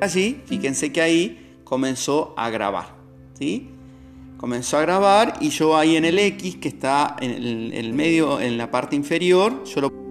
Así, fíjense que ahí comenzó a grabar. ¿sí? Comenzó a grabar y yo ahí en el X, que está en el, medio, en la parte inferior, yo lo